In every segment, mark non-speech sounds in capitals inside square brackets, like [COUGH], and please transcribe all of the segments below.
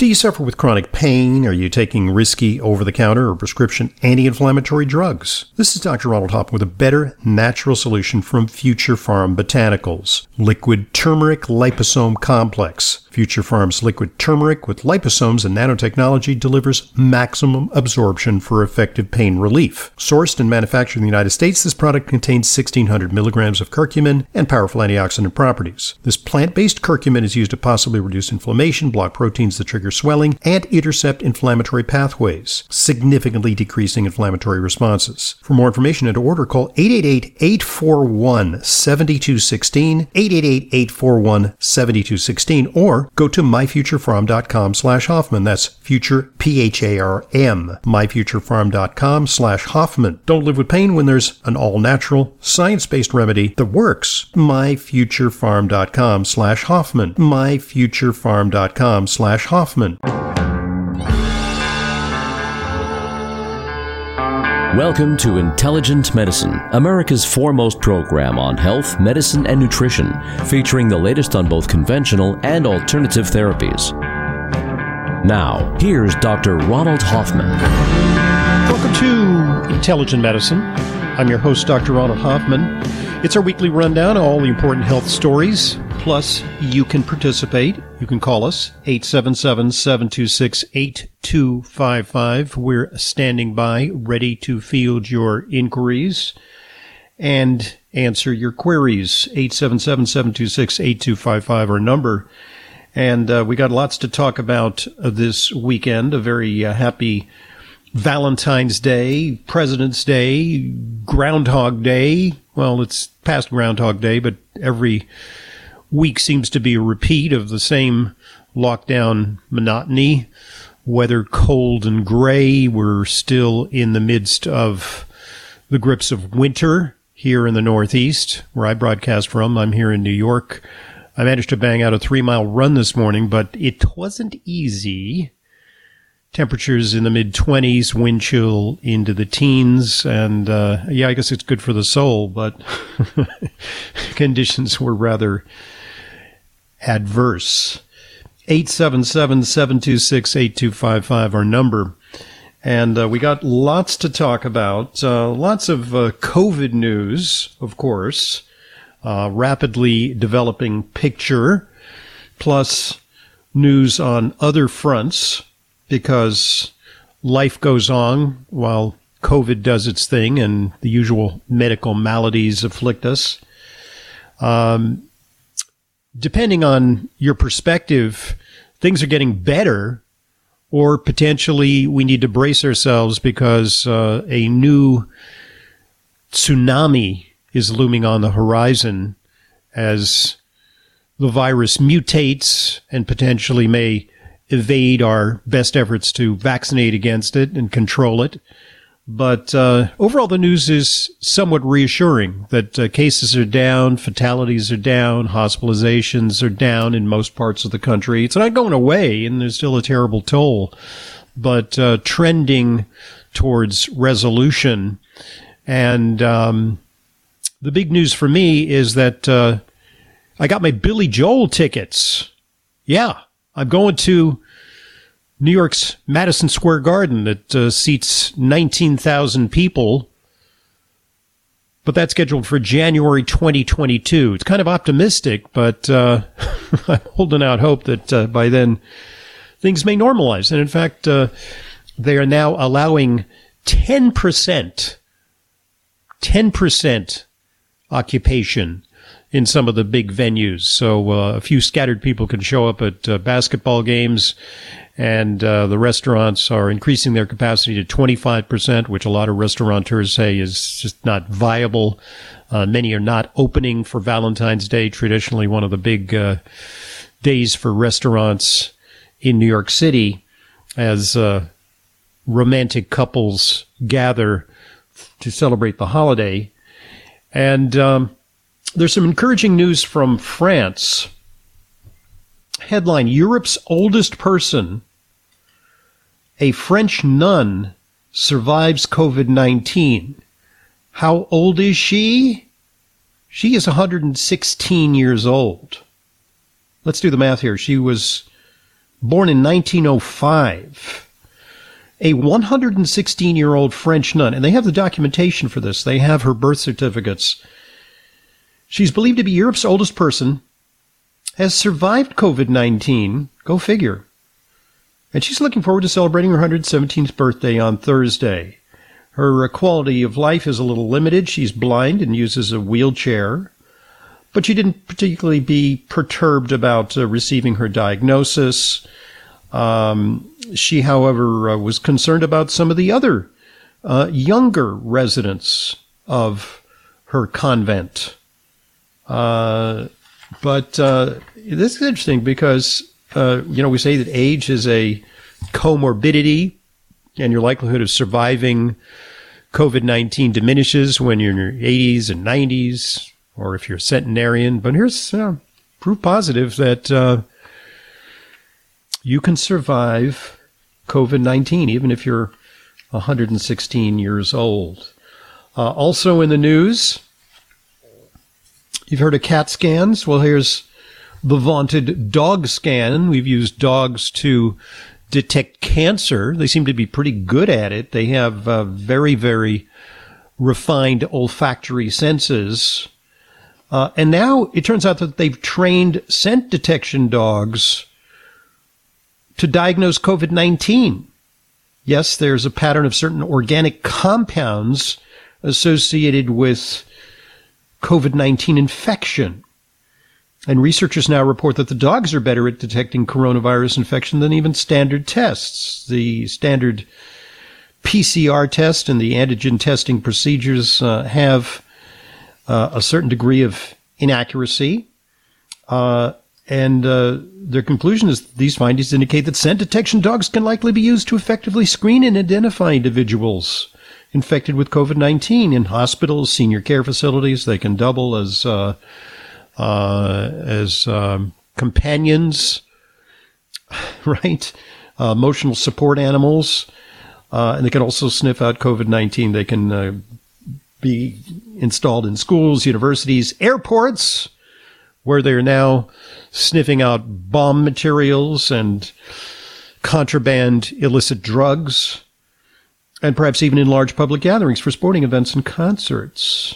Do you suffer with chronic pain? Are you taking risky over the counter or prescription anti inflammatory drugs? This is Dr. Ronald Hoffman with a better natural solution from Future Pharm Botanicals Liquid Turmeric Liposome Complex. Future Pharm's liquid turmeric with liposomes and nanotechnology delivers maximum absorption for effective pain relief. Sourced and manufactured in the United States, this product contains 1600 milligrams of curcumin and powerful antioxidant properties. This plant based curcumin is used to possibly reduce inflammation, block proteins that trigger swelling, and intercept inflammatory pathways, significantly decreasing inflammatory responses. For more information and to order, call 888 841 7216, 888 841 7216, or go to myfuturepharm.com slash Hoffman. That's future, P-H-A-R-M, myfuturepharm.com slash Hoffman. Don't live with pain when there's an all-natural, science-based remedy that works. myfuturepharm.com slash Hoffman, myfuturepharm.com slash Hoffman. Welcome to Intelligent Medicine, America's foremost program on health, medicine, and nutrition, featuring the latest on both conventional and alternative therapies. Now, here's Dr. Ronald Hoffman. Welcome to Intelligent Medicine. I'm your host, Dr. Ronald Hoffman. It's our weekly rundown of all the important health stories. Plus, you can participate. You can call us 877-726-8255. We're standing by, ready to field your inquiries and answer your queries. 877-726-8255 our number. And uh, we got lots to talk about uh, this weekend. A very uh, happy Valentine's Day, President's Day, Groundhog Day. Well, it's past Groundhog Day, but every week seems to be a repeat of the same lockdown monotony. Weather cold and gray. We're still in the midst of the grips of winter here in the Northeast, where I broadcast from. I'm here in New York. I managed to bang out a three mile run this morning, but it wasn't easy. Temperatures in the mid 20s, wind chill into the teens, and uh, yeah, I guess it's good for the soul, but [LAUGHS] conditions were rather adverse. 877-726-8255 our number. And uh, we got lots to talk about. Uh, lots of uh, COVID news, of course. Uh, rapidly developing picture, plus news on other fronts, because life goes on while COVID does its thing and the usual medical maladies afflict us. Um, depending on your perspective, things are getting better, or potentially we need to brace ourselves because uh, a new tsunami is looming on the horizon as the virus mutates and potentially may evade our best efforts to vaccinate against it and control it. But uh, overall, the news is somewhat reassuring that uh, cases are down, fatalities are down, hospitalizations are down in most parts of the country. It's not going away, and there's still a terrible toll, but uh, trending towards resolution. And um, the big news for me is that uh, I got my Billy Joel tickets. Yeah, I'm going to New York's Madison Square Garden that uh, seats 19,000 people, but that's scheduled for January 2022. It's kind of optimistic, but uh, [LAUGHS] I'm holding out hope that uh, by then things may normalize. And in fact, uh, they are now allowing 10%, 10% occupation in some of the big venues. So uh, a few scattered people can show up at uh, basketball games and uh, the restaurants are increasing their capacity to 25%, which a lot of restaurateurs say is just not viable. Uh, many are not opening for Valentine's Day, traditionally one of the big uh, days for restaurants in New York City, as uh, romantic couples gather to celebrate the holiday. And um, there's some encouraging news from France. Headline Europe's oldest person a French nun survives COVID 19. How old is she? She is 116 years old. Let's do the math here. She was born in 1905. A 116 year old French nun, and they have the documentation for this. They have her birth certificates. She's believed to be Europe's oldest person, has survived COVID 19. Go figure. And she's looking forward to celebrating her 117th birthday on Thursday. Her uh, quality of life is a little limited. She's blind and uses a wheelchair but she didn't particularly be perturbed about uh, receiving her diagnosis. Um, she, however, uh, was concerned about some of the other uh, younger residents of her convent. Uh, but uh, this is interesting because, uh, you know, we say that age is a comorbidity and your likelihood of surviving COVID 19 diminishes when you're in your 80s and 90s, or if you're a centenarian. But here's uh, proof positive that uh, you can survive COVID 19, even if you're 116 years old. Uh, also in the news, you've heard of CAT scans. Well, here's the vaunted dog scan. We've used dogs to detect cancer. They seem to be pretty good at it. They have uh, very, very refined olfactory senses. Uh, and now it turns out that they've trained scent detection dogs to diagnose COVID 19. Yes, there's a pattern of certain organic compounds associated with COVID 19 infection. And researchers now report that the dogs are better at detecting coronavirus infection than even standard tests. The standard PCR test and the antigen testing procedures uh, have uh, a certain degree of inaccuracy. Uh, and uh, their conclusion is these findings indicate that scent detection dogs can likely be used to effectively screen and identify individuals infected with COVID 19 in hospitals, senior care facilities. They can double as, uh, uh, as um, companions, [LAUGHS] right? Uh, emotional support animals. and they can also sniff out COVID 19. They can be installed in schools, universities, airports, where they're now sniffing out bomb materials and contraband illicit drugs, and perhaps even in large public gatherings for sporting events and concerts.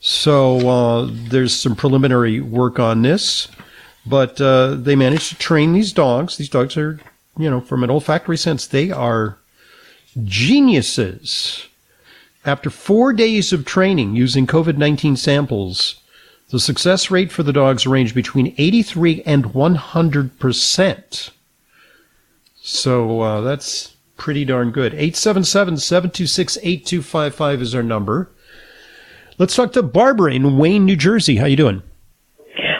So uh, there's some preliminary work on this, but uh, they managed to train these dogs. These dogs are, you know, from an olfactory sense, they are geniuses after four days of training using COVID 19 samples, the success rate for the dogs ranged between 83 and 100%. So uh, that's pretty darn good. 877 726 8255 is our number. Let's talk to Barbara in Wayne, New Jersey. How you doing?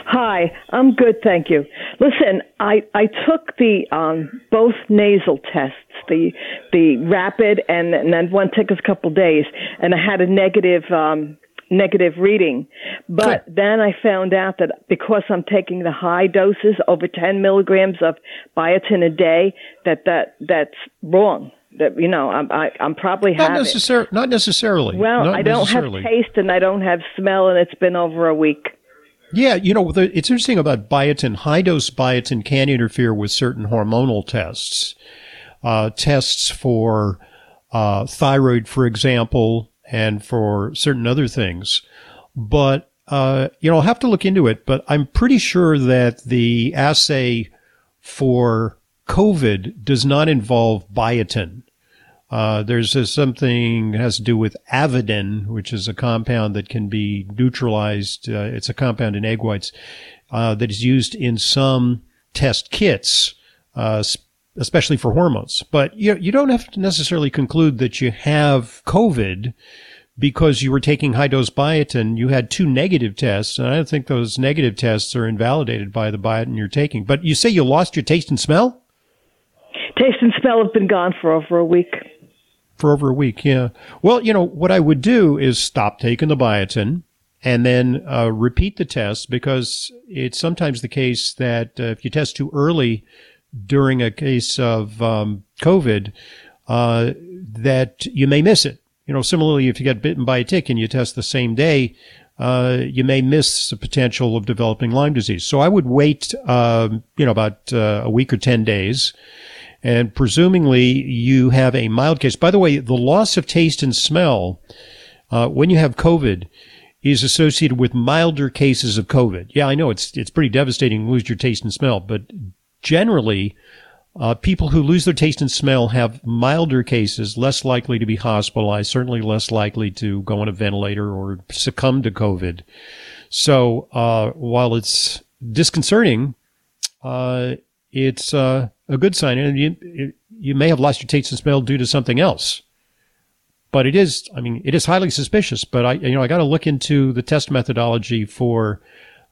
Hi, I'm good, thank you. Listen, I I took the um, both nasal tests, the the rapid, and, and then one took a couple days, and I had a negative um, negative reading. But good. then I found out that because I'm taking the high doses, over 10 milligrams of biotin a day, that that that's wrong that you know I'm I, am i am probably not necessarily not necessarily. Well, not I don't have taste and I don't have smell, and it's been over a week. Yeah, you know, the, it's interesting about biotin. High dose biotin can interfere with certain hormonal tests, uh, tests for uh, thyroid, for example, and for certain other things. But uh, you know, I'll have to look into it. But I'm pretty sure that the assay for COVID does not involve biotin. Uh, there's something that has to do with avidin, which is a compound that can be neutralized. Uh, it's a compound in egg whites uh, that is used in some test kits, uh, especially for hormones. But you, you don't have to necessarily conclude that you have COVID because you were taking high dose biotin. You had two negative tests, and I don't think those negative tests are invalidated by the biotin you're taking. But you say you lost your taste and smell? Taste and smell have been gone for over a week for over a week. Yeah. Well, you know, what I would do is stop taking the biotin and then uh, repeat the test because it's sometimes the case that uh, if you test too early during a case of um, COVID, uh, that you may miss it. You know, similarly, if you get bitten by a tick and you test the same day, uh, you may miss the potential of developing Lyme disease. So I would wait, uh, you know, about uh, a week or 10 days. And presumably you have a mild case. By the way, the loss of taste and smell, uh, when you have COVID, is associated with milder cases of COVID. Yeah, I know it's it's pretty devastating to lose your taste and smell, but generally, uh, people who lose their taste and smell have milder cases, less likely to be hospitalized, certainly less likely to go on a ventilator or succumb to COVID. So uh, while it's disconcerting, uh, it's uh, a good sign, and you you may have lost your taste and smell due to something else. But it is, I mean, it is highly suspicious. But I, you know, I got to look into the test methodology for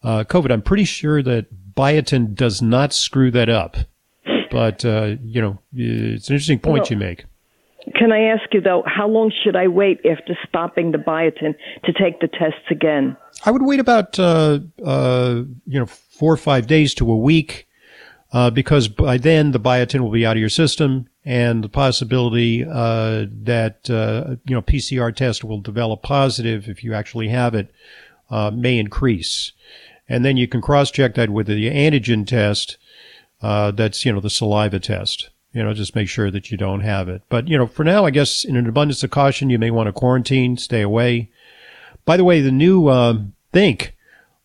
uh, COVID. I'm pretty sure that biotin does not screw that up. But uh, you know, it's an interesting point well, you make. Can I ask you though, how long should I wait after stopping the biotin to take the tests again? I would wait about uh, uh, you know four or five days to a week, uh, because by then the biotin will be out of your system, and the possibility uh, that uh, you know PCR test will develop positive if you actually have it uh, may increase, and then you can cross check that with the antigen test uh, that's, you know, the saliva test. You know, just make sure that you don't have it. But, you know, for now, I guess in an abundance of caution, you may want to quarantine, stay away. By the way, the new uh, think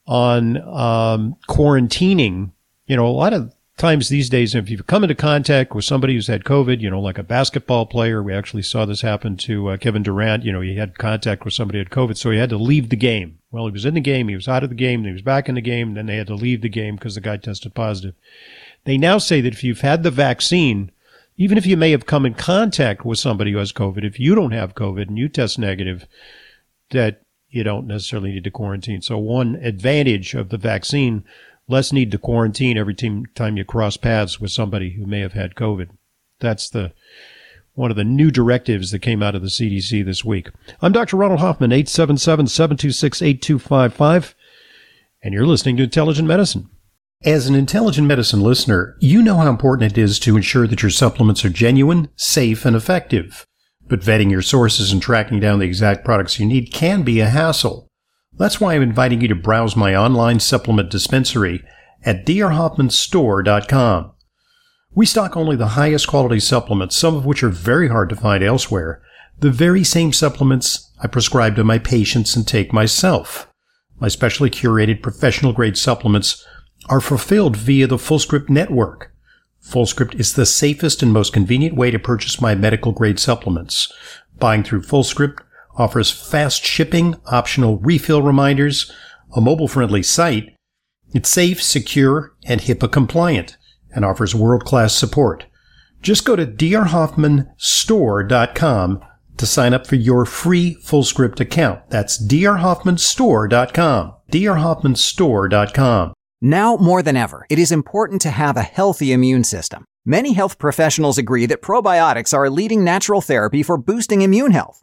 on um, quarantining, you know, a lot of times these days, if you've come into contact with somebody who's had COVID, you know, like a basketball player, we actually saw this happen to uh, Kevin Durant. You know, he had contact with somebody who had COVID, so he had to leave the game. Well, he was in the game, he was out of the game, he was back in the game, then they had to leave the game because the guy tested positive. They now say that if you've had the vaccine, even if you may have come in contact with somebody who has COVID, if you don't have COVID and you test negative, that you don't necessarily need to quarantine. So one advantage of the vaccine, less need to quarantine every time you cross paths with somebody who may have had COVID. That's the one of the new directives that came out of the CDC this week. I'm Dr. Ronald Hoffman, 877-726-8255, and you're listening to Intelligent Medicine. As an intelligent medicine listener, you know how important it is to ensure that your supplements are genuine, safe, and effective. But vetting your sources and tracking down the exact products you need can be a hassle. That's why I'm inviting you to browse my online supplement dispensary at drhoffmanstore.com. We stock only the highest quality supplements, some of which are very hard to find elsewhere. The very same supplements I prescribe to my patients and take myself. My specially curated professional grade supplements are fulfilled via the FullScript network. FullScript is the safest and most convenient way to purchase my medical grade supplements. Buying through FullScript offers fast shipping, optional refill reminders, a mobile friendly site. It's safe, secure, and HIPAA compliant and offers world class support. Just go to drhoffmanstore.com to sign up for your free FullScript account. That's drhoffmanstore.com. drhoffmanstore.com. Now more than ever, it is important to have a healthy immune system. Many health professionals agree that probiotics are a leading natural therapy for boosting immune health.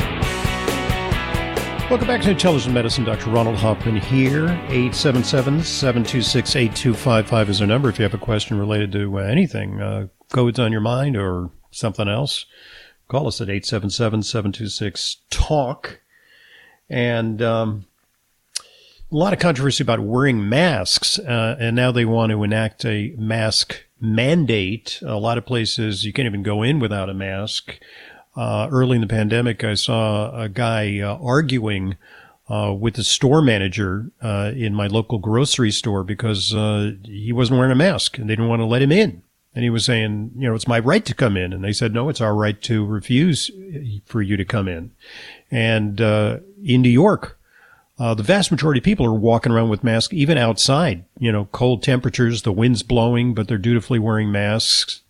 Welcome back to Intelligent Medicine. Dr. Ronald Hoffman here. 877-726-8255 is our number if you have a question related to uh, anything, uh, codes on your mind or something else. Call us at 877-726-TALK. And um, a lot of controversy about wearing masks, uh, and now they want to enact a mask mandate. A lot of places you can't even go in without a mask uh, early in the pandemic, I saw a guy uh, arguing uh, with the store manager uh, in my local grocery store because uh, he wasn't wearing a mask and they didn't want to let him in. And he was saying, you know, it's my right to come in. And they said, no, it's our right to refuse for you to come in. And uh, in New York, uh, the vast majority of people are walking around with masks, even outside. You know, cold temperatures, the wind's blowing, but they're dutifully wearing masks.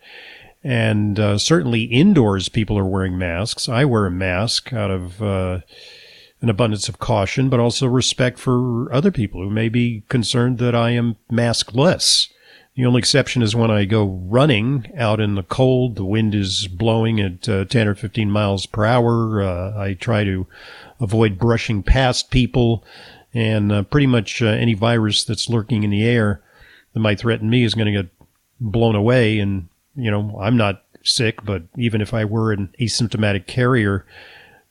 And uh, certainly indoors, people are wearing masks. I wear a mask out of uh, an abundance of caution, but also respect for other people who may be concerned that I am maskless. The only exception is when I go running out in the cold. The wind is blowing at uh, 10 or 15 miles per hour. Uh, I try to avoid brushing past people, and uh, pretty much uh, any virus that's lurking in the air that might threaten me is going to get blown away. And, you know, I'm not sick, but even if I were an asymptomatic carrier,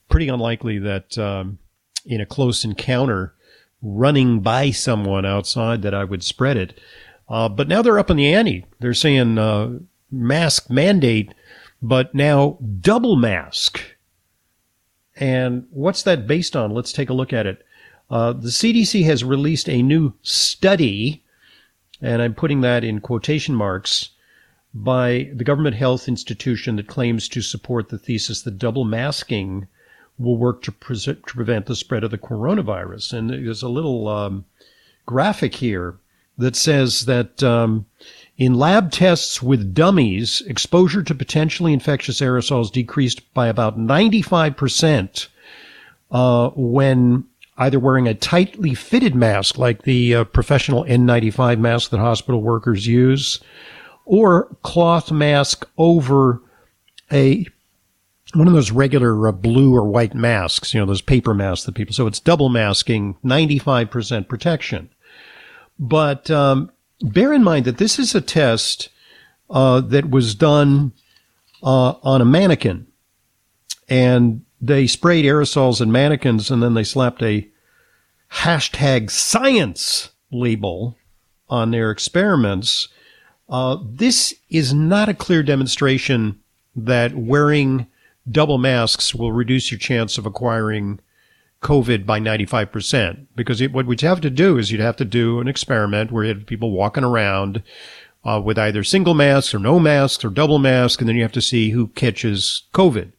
pretty unlikely that um, in a close encounter running by someone outside that I would spread it. Uh, but now they're up in the ante. They're saying uh, mask mandate, but now double mask. And what's that based on? Let's take a look at it. Uh, the CDC has released a new study, and I'm putting that in quotation marks, by the government health institution that claims to support the thesis that double masking will work to, pre- to prevent the spread of the coronavirus. And there's a little um, graphic here that says that um, in lab tests with dummies, exposure to potentially infectious aerosols decreased by about 95% uh, when either wearing a tightly fitted mask like the uh, professional N95 mask that hospital workers use, or cloth mask over a one of those regular uh, blue or white masks, you know, those paper masks that people. So it's double masking, 95% protection. But um, bear in mind that this is a test uh, that was done uh, on a mannequin, and they sprayed aerosols in mannequins, and then they slapped a hashtag science label on their experiments. Uh, this is not a clear demonstration that wearing double masks will reduce your chance of acquiring COVID by 95%. Because it, what we'd have to do is you'd have to do an experiment where you have people walking around uh, with either single masks or no masks or double masks, and then you have to see who catches COVID.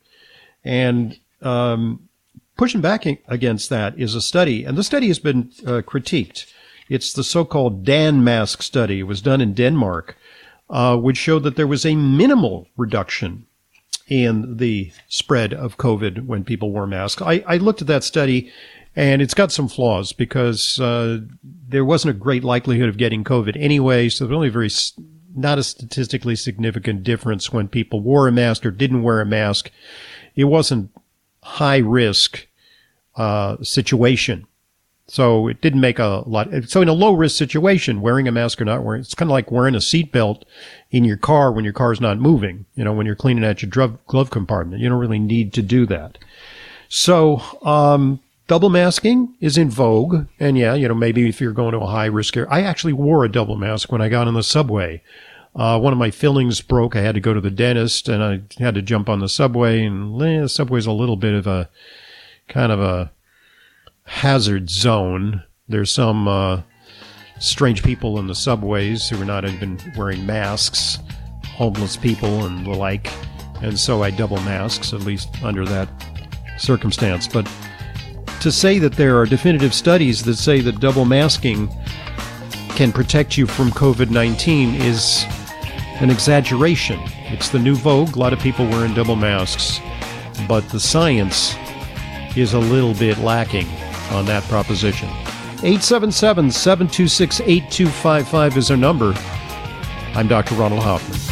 And um, pushing back against that is a study, and the study has been uh, critiqued. It's the so-called DANMASK study. It was done in Denmark, uh, which showed that there was a minimal reduction in the spread of COVID when people wore masks. I, I looked at that study and it's got some flaws because uh, there wasn't a great likelihood of getting COVID anyway. So there's only very not a statistically significant difference when people wore a mask or didn't wear a mask. It wasn't high risk uh, situation. So it didn't make a lot. So in a low risk situation, wearing a mask or not wearing, it's kind of like wearing a seatbelt in your car when your car's not moving. You know, when you're cleaning out your glove compartment, you don't really need to do that. So, um, double masking is in vogue. And yeah, you know, maybe if you're going to a high risk area, I actually wore a double mask when I got on the subway. Uh, one of my fillings broke. I had to go to the dentist and I had to jump on the subway and eh, the subway's a little bit of a kind of a hazard zone. There's some uh, strange people in the subways who are not even wearing masks, homeless people and the like. And so I double masks, at least under that circumstance. But to say that there are definitive studies that say that double masking can protect you from COVID 19 is an exaggeration. It's the new vogue. A lot of people wearing double masks. But the science is a little bit lacking on that proposition. 877 726 8255 is our number. I'm Dr. Ronald Hoffman.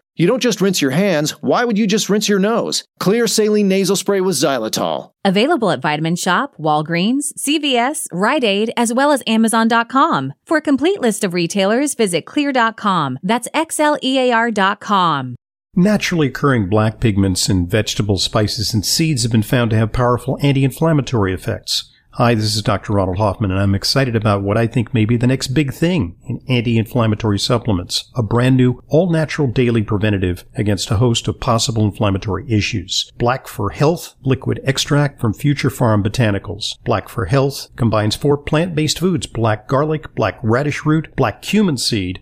You don't just rinse your hands, why would you just rinse your nose? Xlear saline nasal spray with xylitol. Available at Vitamin Shop, Walgreens, CVS, Rite Aid, as well as Amazon.com. For a complete list of retailers, visit xlear.com. That's X L E A R.com. Naturally occurring black pigments in vegetables, spices, and seeds have been found to have powerful anti-inflammatory effects. Hi, this is Dr. Ronald Hoffman, and I'm excited about what I think may be the next big thing in anti-inflammatory supplements, a brand new, all-natural daily preventative against a host of possible inflammatory issues. Black for Health liquid extract from Future Pharm Botanicals. Black for Health combines four plant-based foods, black garlic, black radish root, black cumin seed,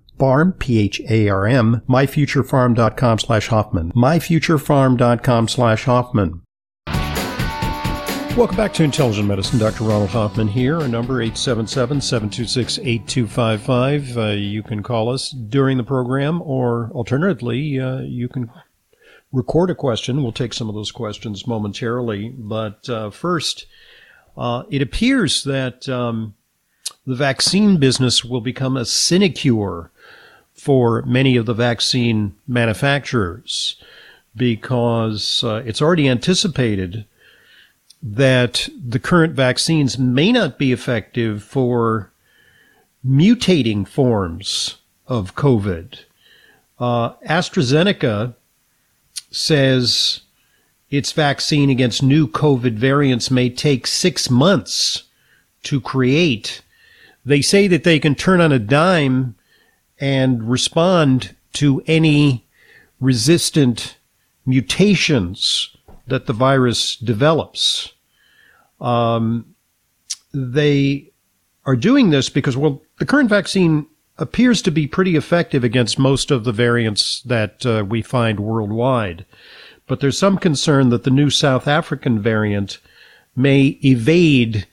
Pharm, P-H-A-R-M, myfuturepharm.com slash Hoffman, myfuturepharm.com slash Hoffman. Welcome back to Intelligent Medicine. Dr. Ronald Hoffman here. Our number 877-726-8255. Uh, you can call us during the program or alternatively, uh, you can record a question. We'll take some of those questions momentarily. But uh, first, uh, it appears that um, the vaccine business will become a sinecure for many of the vaccine manufacturers because uh, it's already anticipated that the current vaccines may not be effective for mutating forms of COVID. Uh, AstraZeneca says its vaccine against new COVID variants may take six months to create. They say that they can turn on a dime and respond to any resistant mutations that the virus develops. Um, they are doing this because, well, the current vaccine appears to be pretty effective against most of the variants that uh, we find worldwide. But there's some concern that the new South African variant may evade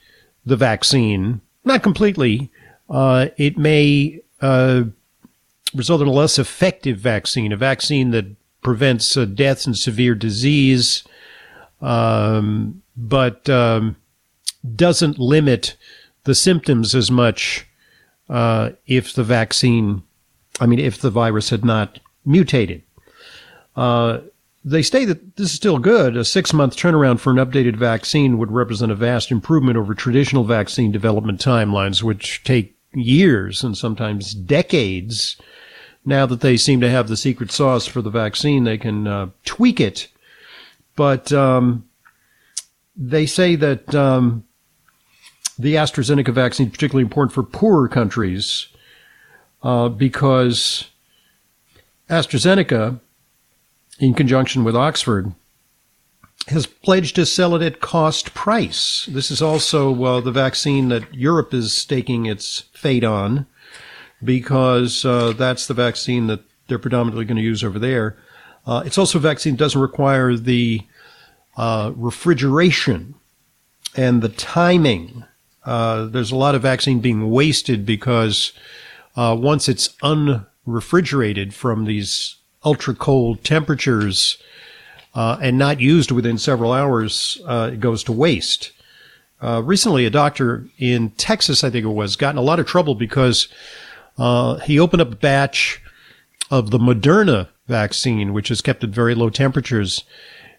the vaccine. Not completely. Uh, it may uh, result in a less effective vaccine, a vaccine that prevents uh, deaths and severe disease, um, but um, doesn't limit the symptoms as much uh, if the vaccine, I mean, if the virus had not mutated. Uh, they say that this is still good. A six month turnaround for an updated vaccine would represent a vast improvement over traditional vaccine development timelines, which take years and sometimes decades now that they seem to have the secret sauce for the vaccine, they can uh, tweak it. But um, they say that um, the AstraZeneca vaccine is particularly important for poorer countries uh, because AstraZeneca, in conjunction with Oxford, has pledged to sell it at cost price. This is also uh, the vaccine that Europe is staking its fate on because uh, that's the vaccine that they're predominantly going to use over there. Uh, it's also a vaccine that doesn't require the uh, refrigeration and the timing. Uh, there's a lot of vaccine being wasted because uh, once it's unrefrigerated from these ultra cold temperatures uh, and not used within several hours, it goes to waste. recently, a doctor in Texas, I think it was, got in a lot of trouble because uh, he opened up a batch of the Moderna vaccine, which is kept at very low temperatures.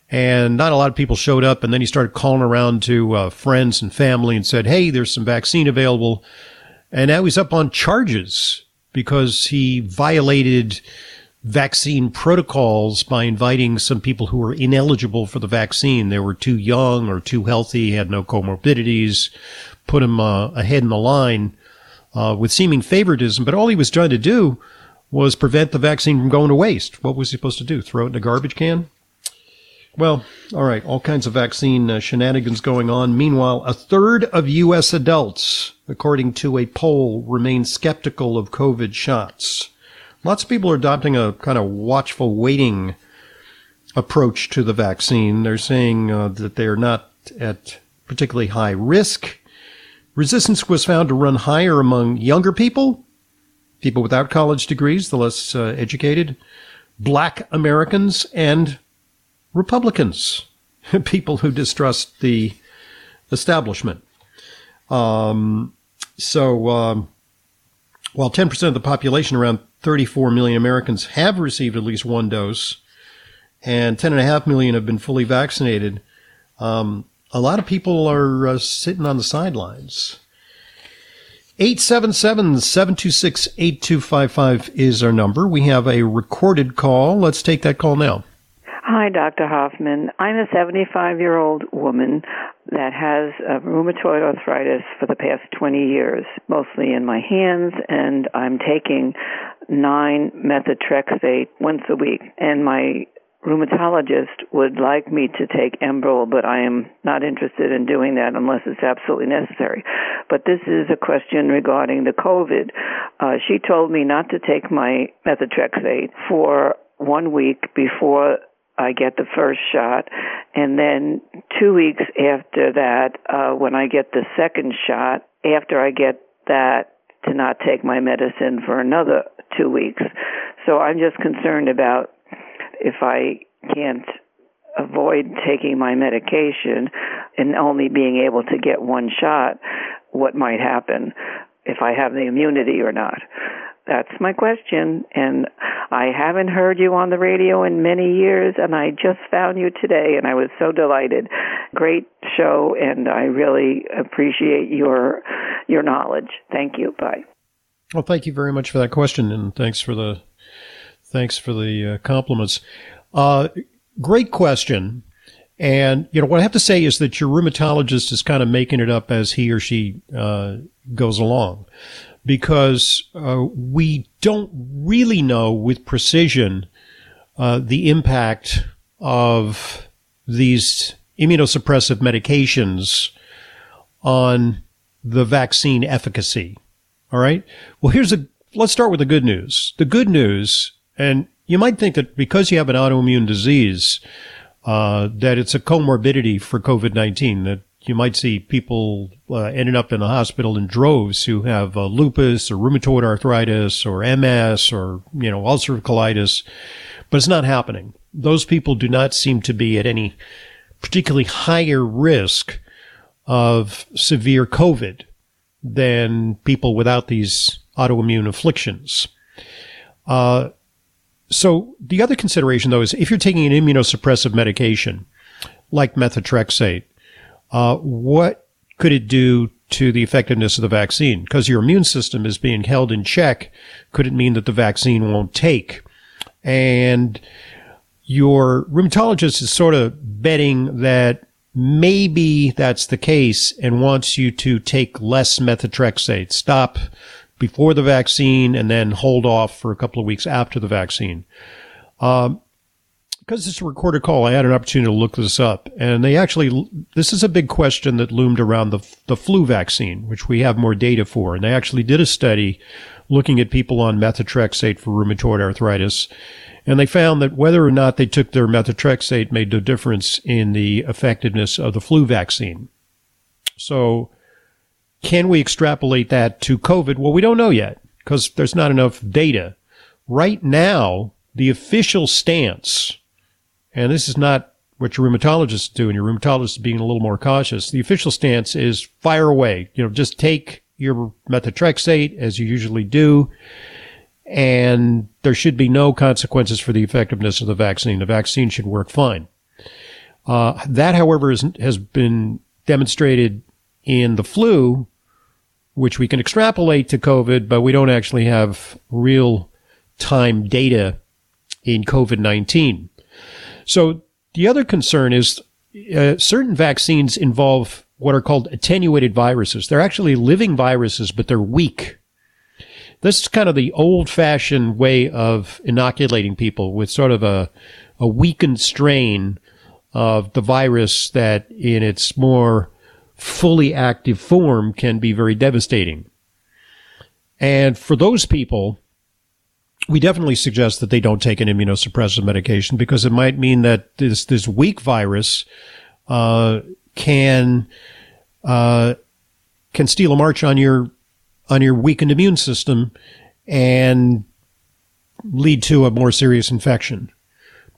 And not a lot of people showed up. And then he started calling around to uh, friends and family and said, Hey, there's some vaccine available. And now he's up on charges because he violated vaccine protocols by inviting some people who were ineligible for the vaccine. They were too young or too healthy, had no comorbidities, put them uh, ahead in the line uh, with seeming favoritism, but all he was trying to do was prevent the vaccine from going to waste. What was he supposed to do? Throw it in a garbage can? Well, all right, all kinds of vaccine uh, shenanigans going on. Meanwhile, a third of U.S. adults, according to a poll, remain skeptical of COVID shots. Lots of people are adopting a kind of watchful waiting approach to the vaccine. They're saying uh, that they are not at particularly high risk. Resistance was found to run higher among younger people, people without college degrees, the less uh, educated, black Americans, and Republicans, [LAUGHS] people who distrust the establishment. Um, so, um, while 10% of the population, around 34 million Americans, have received at least one dose, and 10.5 million have been fully vaccinated, um, a lot of people are uh, sitting on the sidelines. 877-726-8255 is our number. We have a recorded call. Let's take that call now. Hi, Dr. Hoffman. I'm a 75 year old woman that has rheumatoid arthritis for the past 20 years, mostly in my hands, and I'm taking nine methotrexate once a week. And my rheumatologist would like me to take Enbrel, but I am not interested in doing that unless it's absolutely necessary. But this is a question regarding the COVID. Uh, she told me not to take my methotrexate for one week before I get the first shot, and then two weeks after that, uh, when I get the second shot, after I get that, to not take my medicine for another two weeks. So I'm just concerned about if I can't avoid taking my medication and only being able to get one shot, what might happen if I have the immunity or not. That's my question. And I haven't heard you on the radio in many years, and I just found you today, and I was so delighted. Great show, and I really appreciate your your knowledge. Thank you. Bye. Well, thank you very much for that question, and thanks for the thanks for the uh, compliments. Uh, great question. And, you know, what I have to say is that your rheumatologist is kind of making it up as he or she uh, goes along because uh, we don't really know with precision uh, the impact of these immunosuppressive medications on the vaccine efficacy. All right. Well, here's a, let's start with the good news. The good news, and you might think that because you have an autoimmune disease, uh, that it's a comorbidity for COVID-19, that you might see people uh, ending up in the hospital in droves who have uh, lupus or rheumatoid arthritis or MS or, you know, ulcerative colitis, but it's not happening. Those people do not seem to be at any particularly higher risk of severe COVID than people without these autoimmune afflictions. Uh, so the other consideration though is if you're taking an immunosuppressive medication like methotrexate, uh, what could it do to the effectiveness of the vaccine? Because your immune system is being held in check, could it mean that the vaccine won't take? And your rheumatologist is sort of betting that maybe that's the case and wants you to take less methotrexate, stop before the vaccine and then hold off for a couple of weeks after the vaccine. Um, because it's a recorded call, I had an opportunity to look this up, and they actually this is a big question that loomed around the the flu vaccine, which we have more data for, and they actually did a study looking at people on methotrexate for rheumatoid arthritis, and they found that whether or not they took their methotrexate made no difference in the effectiveness of the flu vaccine. So, can we extrapolate that to COVID? Well, we don't know yet because there's not enough data. Right now, the official stance and this is not what your rheumatologist do, and your rheumatologist is being a little more cautious. The official stance is fire away. You know, just take your methotrexate as you usually do, and there should be no consequences for the effectiveness of the vaccine. The vaccine should work fine. Uh, that, however, is, has been demonstrated in the flu, which we can extrapolate to COVID, but we don't actually have real time data in COVID 19. So the other concern is uh, certain vaccines involve what are called attenuated viruses. They're actually living viruses, but they're weak. This is kind of the old fashioned way of inoculating people with sort of a, a weakened strain of the virus that in its more fully active form can be very devastating. And for those people, we definitely suggest that they don't take an immunosuppressive medication because it might mean that this this weak virus uh, can uh, can steal a march on your on your weakened immune system and lead to a more serious infection.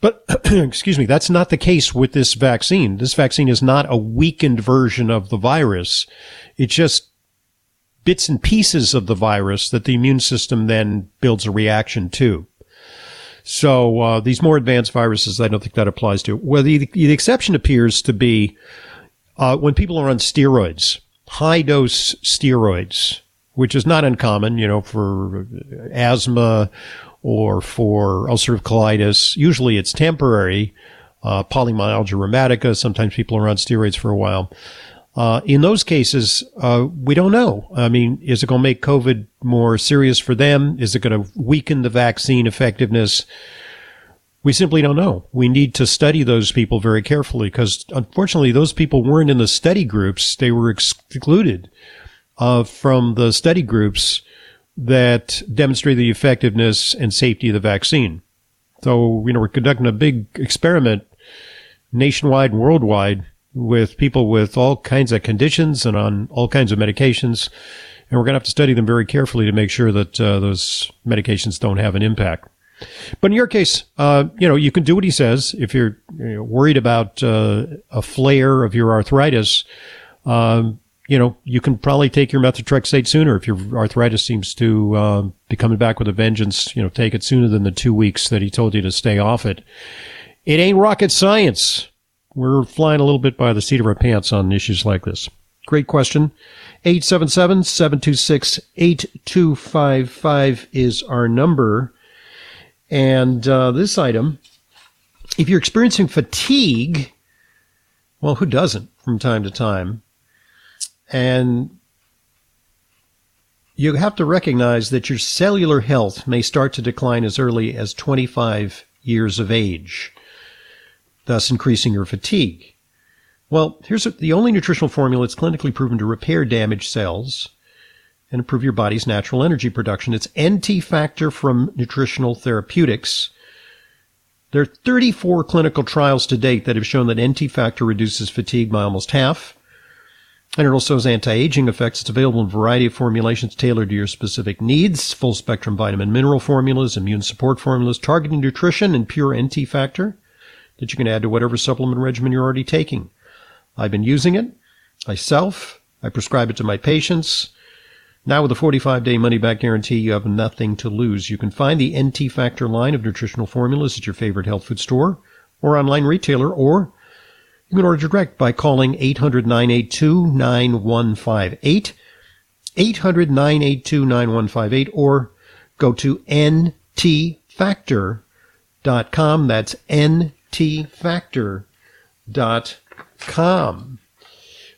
But [CLEARS THROAT] excuse me, that's not the case with this vaccine. This vaccine is not a weakened version of the virus. It's just bits and pieces of the virus that the immune system then builds a reaction to. So uh, these more advanced viruses, I don't think that applies to. Well, the, the exception appears to be uh, when people are on steroids, high dose steroids, which is not uncommon, you know, for asthma or for ulcerative colitis. Usually it's temporary, uh, polymyalgia rheumatica. Sometimes people are on steroids for a while. Uh, in those cases, uh, we don't know. I mean, is it going to make COVID more serious for them? Is it going to weaken the vaccine effectiveness? We simply don't know. We need to study those people very carefully because unfortunately those people weren't in the study groups. They were excluded uh, from the study groups that demonstrate the effectiveness and safety of the vaccine. So, you know, we're conducting a big experiment nationwide and worldwide with people with all kinds of conditions and on all kinds of medications. And we're going to have to study them very carefully to make sure that uh, those medications don't have an impact. But in your case, uh, you know, you can do what he says. If you're you know, worried about uh, a flare of your arthritis, um, you know, you can probably take your methotrexate sooner if your arthritis seems to uh, be coming back with a vengeance. You know, take it sooner than the two weeks that he told you to stay off it. It ain't rocket science. We're flying a little bit by the seat of our pants on issues like this. Great question. 877-726-8255 is our number. And uh, this item, if you're experiencing fatigue, well, who doesn't from time to time? And you have to recognize that your cellular health may start to decline as early as 25 years of age, thus increasing your fatigue. Well, here's the only nutritional formula that's clinically proven to repair damaged cells and improve your body's natural energy production. It's NT Factor from Nutritional Therapeutics. There are 34 clinical trials to date that have shown that NT Factor reduces fatigue by almost half and it also has anti-aging effects. It's available in a variety of formulations tailored to your specific needs. Full spectrum vitamin mineral formulas, immune support formulas, targeted nutrition, and pure NT factor that you can add to whatever supplement regimen you're already taking. I've been using it myself. I prescribe it to my patients. Now with a 45 day money back guarantee, you have nothing to lose. You can find the NT Factor line of nutritional formulas at your favorite health food store or online retailer or you can order direct by calling 800 982 9158, 800 982 9158, or go to ntfactor.com. That's ntfactor.com.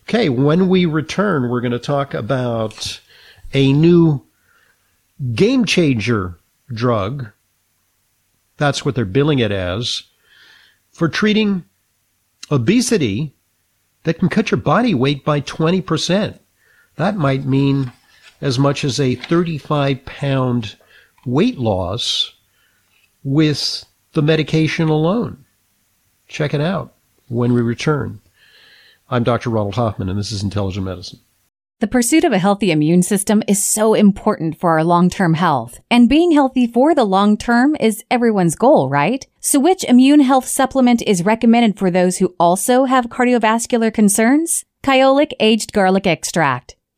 Okay, when we return, we're going to talk about a new game changer drug. That's what they're billing it as for treating obesity that can cut your body weight by 20%. That might mean as much as a 35 pound weight loss with the medication alone. Check it out when we return. I'm Dr. Ronald Hoffman, and this is Intelligent Medicine. The pursuit of a healthy immune system is so important for our long-term health. And being healthy for the long term is everyone's goal, right? So which immune health supplement is recommended for those who also have cardiovascular concerns? Kyolic Aged Garlic Extract.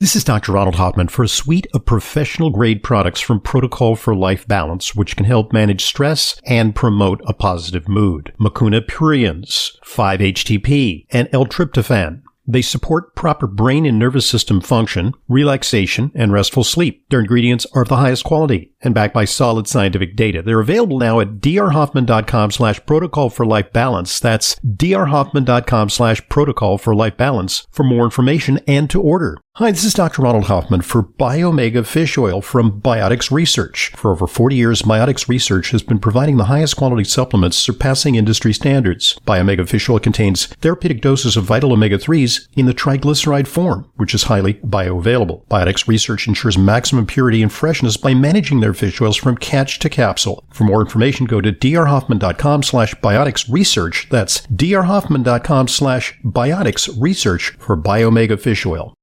This is Dr. Ronald Hoffman for a suite of professional grade products from Protocol for Life Balance, which can help manage stress and promote a positive mood. Mucuna pruriens, 5-HTP, and L-tryptophan. They support proper brain and nervous system function, relaxation, and restful sleep. Their ingredients are of the highest quality and backed by solid scientific data. They're available now at drhoffman.com slash protocol for life balance. That's drhoffman.com slash protocol for life balance for more information and to order. Hi, this is Dr. Ronald Hoffman for Biomega Fish Oil from Biotics Research. For over 40 years, Biotics Research has been providing the highest quality supplements surpassing industry standards. Biomega Fish Oil contains therapeutic doses of vital omega-3s in the triglyceride form, which is highly bioavailable. Biotics Research ensures maximum purity and freshness by managing their fish oils from catch to capsule. For more information, go to drhoffman.com slash biotics research. That's drhoffman.com slash biotics research for Biomega Fish Oil.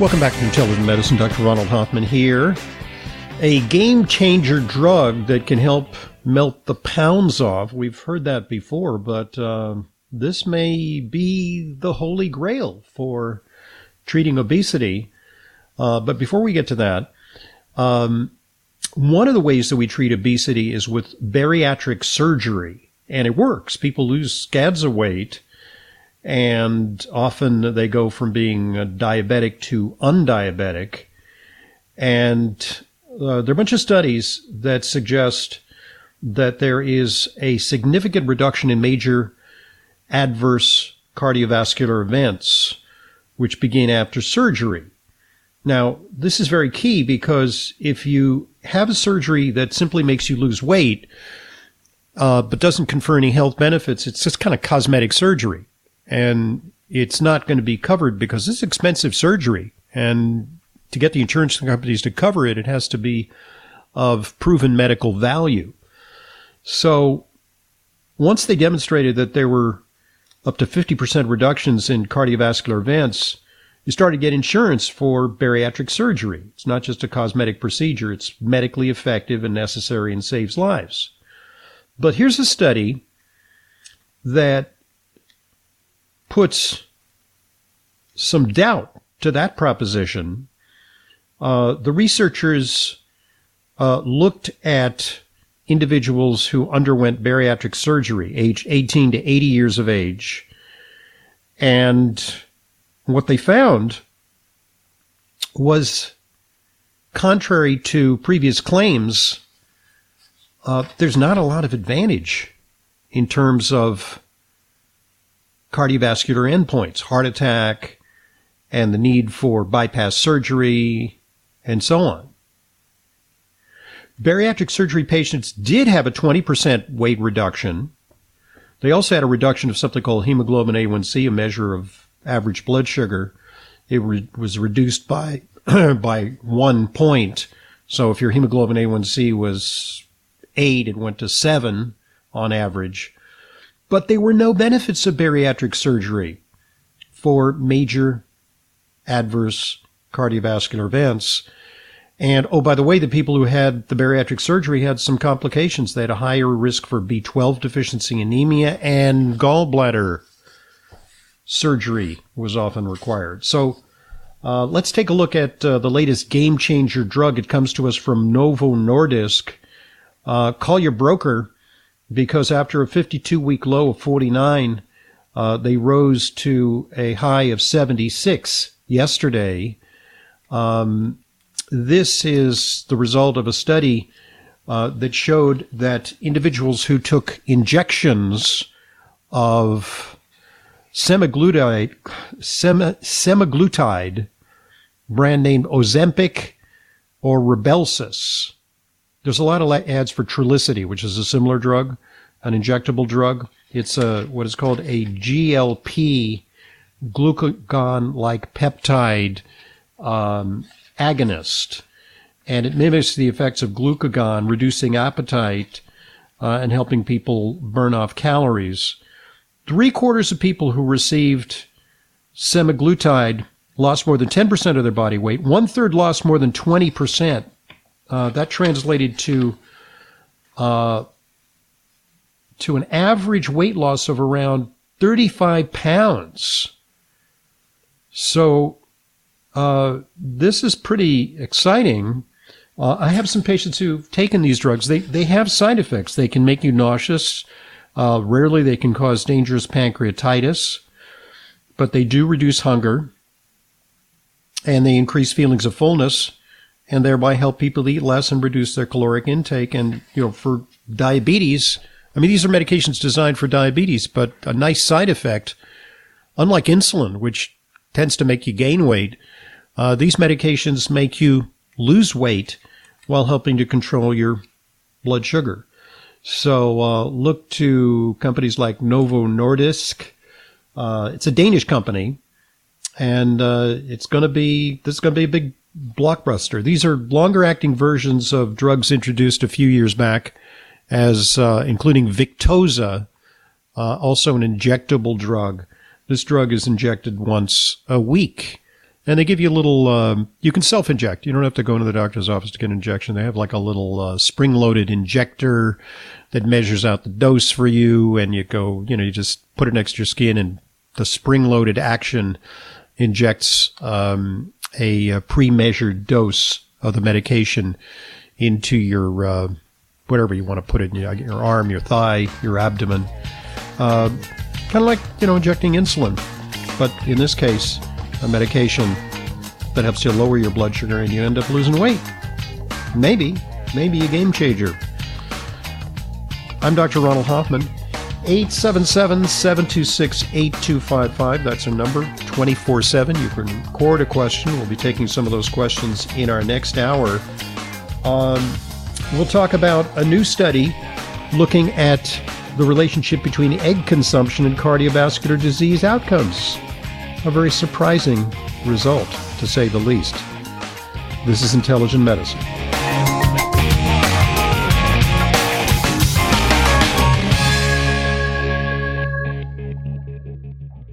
Welcome back to Intelligent Medicine. Dr. Ronald Hoffman here. A game changer drug that can help melt the pounds off. We've heard that before, but uh, this may be the holy grail for treating obesity. Uh, but before we get to that, um, one of the ways that we treat obesity is with bariatric surgery, and it works. People lose scads of weight and often they go from being diabetic to undiabetic. And uh, there are a bunch of studies that suggest that there is a significant reduction in major adverse cardiovascular events, which begin after surgery. Now, this is very key because if you have a surgery that simply makes you lose weight, uh, but doesn't confer any health benefits, it's just kind of cosmetic surgery and it's not going to be covered because it's expensive surgery. And to get the insurance companies to cover it, it has to be of proven medical value. So once they demonstrated that there were up to 50% reductions in cardiovascular events, you start to get insurance for bariatric surgery. It's not just a cosmetic procedure. It's medically effective and necessary and saves lives. But here's a study that puts some doubt to that proposition. Uh, the researchers uh, looked at individuals who underwent bariatric surgery, aged 18 to 80 years of age, and what they found was contrary to previous claims, uh, there's not a lot of advantage in terms of cardiovascular endpoints, heart attack, and the need for bypass surgery, and so on. Bariatric surgery patients did have a 20% weight reduction. They also had a reduction of something called hemoglobin A1C, a measure of average blood sugar. It re- was reduced by [CLEARS THROAT] by one point. So if your hemoglobin A1C was eight, it went to seven on average but there were no benefits of bariatric surgery for major adverse cardiovascular events. And oh, by the way, the people who had the bariatric surgery had some complications. They had a higher risk for B12 deficiency anemia and gallbladder surgery was often required. So uh, let's take a look at uh, the latest game changer drug. It comes to us from Novo Nordisk. Uh, call your broker because after a 52 week low of 49, uh, they rose to a high of 76 yesterday. Um, this is the result of a study uh, that showed that individuals who took injections of semaglutide, semaglutide brand name Ozempic or Rybelsus, there's a lot of ads for Trulicity, which is a similar drug, an injectable drug. It's a what is called a GLP glucagon-like peptide um, agonist, and it mimics the effects of glucagon, reducing appetite uh, and helping people burn off calories. Three quarters of people who received semaglutide lost more than 10% of their body weight. One third lost more than 20%. Uh, that translated to uh, to an average weight loss of around 35 pounds. So uh, this is pretty exciting. Uh, I have some patients who've taken these drugs. They they have side effects. They can make you nauseous. Uh, rarely, they can cause dangerous pancreatitis, but they do reduce hunger, and they increase feelings of fullness, and thereby help people eat less and reduce their caloric intake. And you know, for diabetes, I mean, these are medications designed for diabetes, but a nice side effect, unlike insulin, which tends to make you gain weight, uh, these medications make you lose weight while helping to control your blood sugar. So uh, look to companies like Novo Nordisk. Uh, it's a Danish company, and uh, it's going to be this is going to be a big blockbuster. These are longer acting versions of drugs introduced a few years back, as uh, including Victoza, uh, also an injectable drug. This drug is injected once a week and they give you a little, um, you can self inject. You don't have to go into the doctor's office to get an injection. They have like a little uh, spring loaded injector that measures out the dose for you. And you go, you know, you just put it next to your skin and the spring loaded action injects um, a, a pre measured dose of the medication into your, uh, whatever you want to put it in your, your arm, your thigh, your abdomen. Uh, kind of like, you know, injecting insulin. But in this case, a medication that helps you lower your blood sugar and you end up losing weight. Maybe, maybe a game changer. I'm Dr. Ronald Hoffman. 877 726 8255. That's our number 24 7. You can record a question. We'll be taking some of those questions in our next hour. Um, we'll talk about a new study looking at the relationship between egg consumption and cardiovascular disease outcomes a very surprising result, to say the least. This is Intelligent Medicine.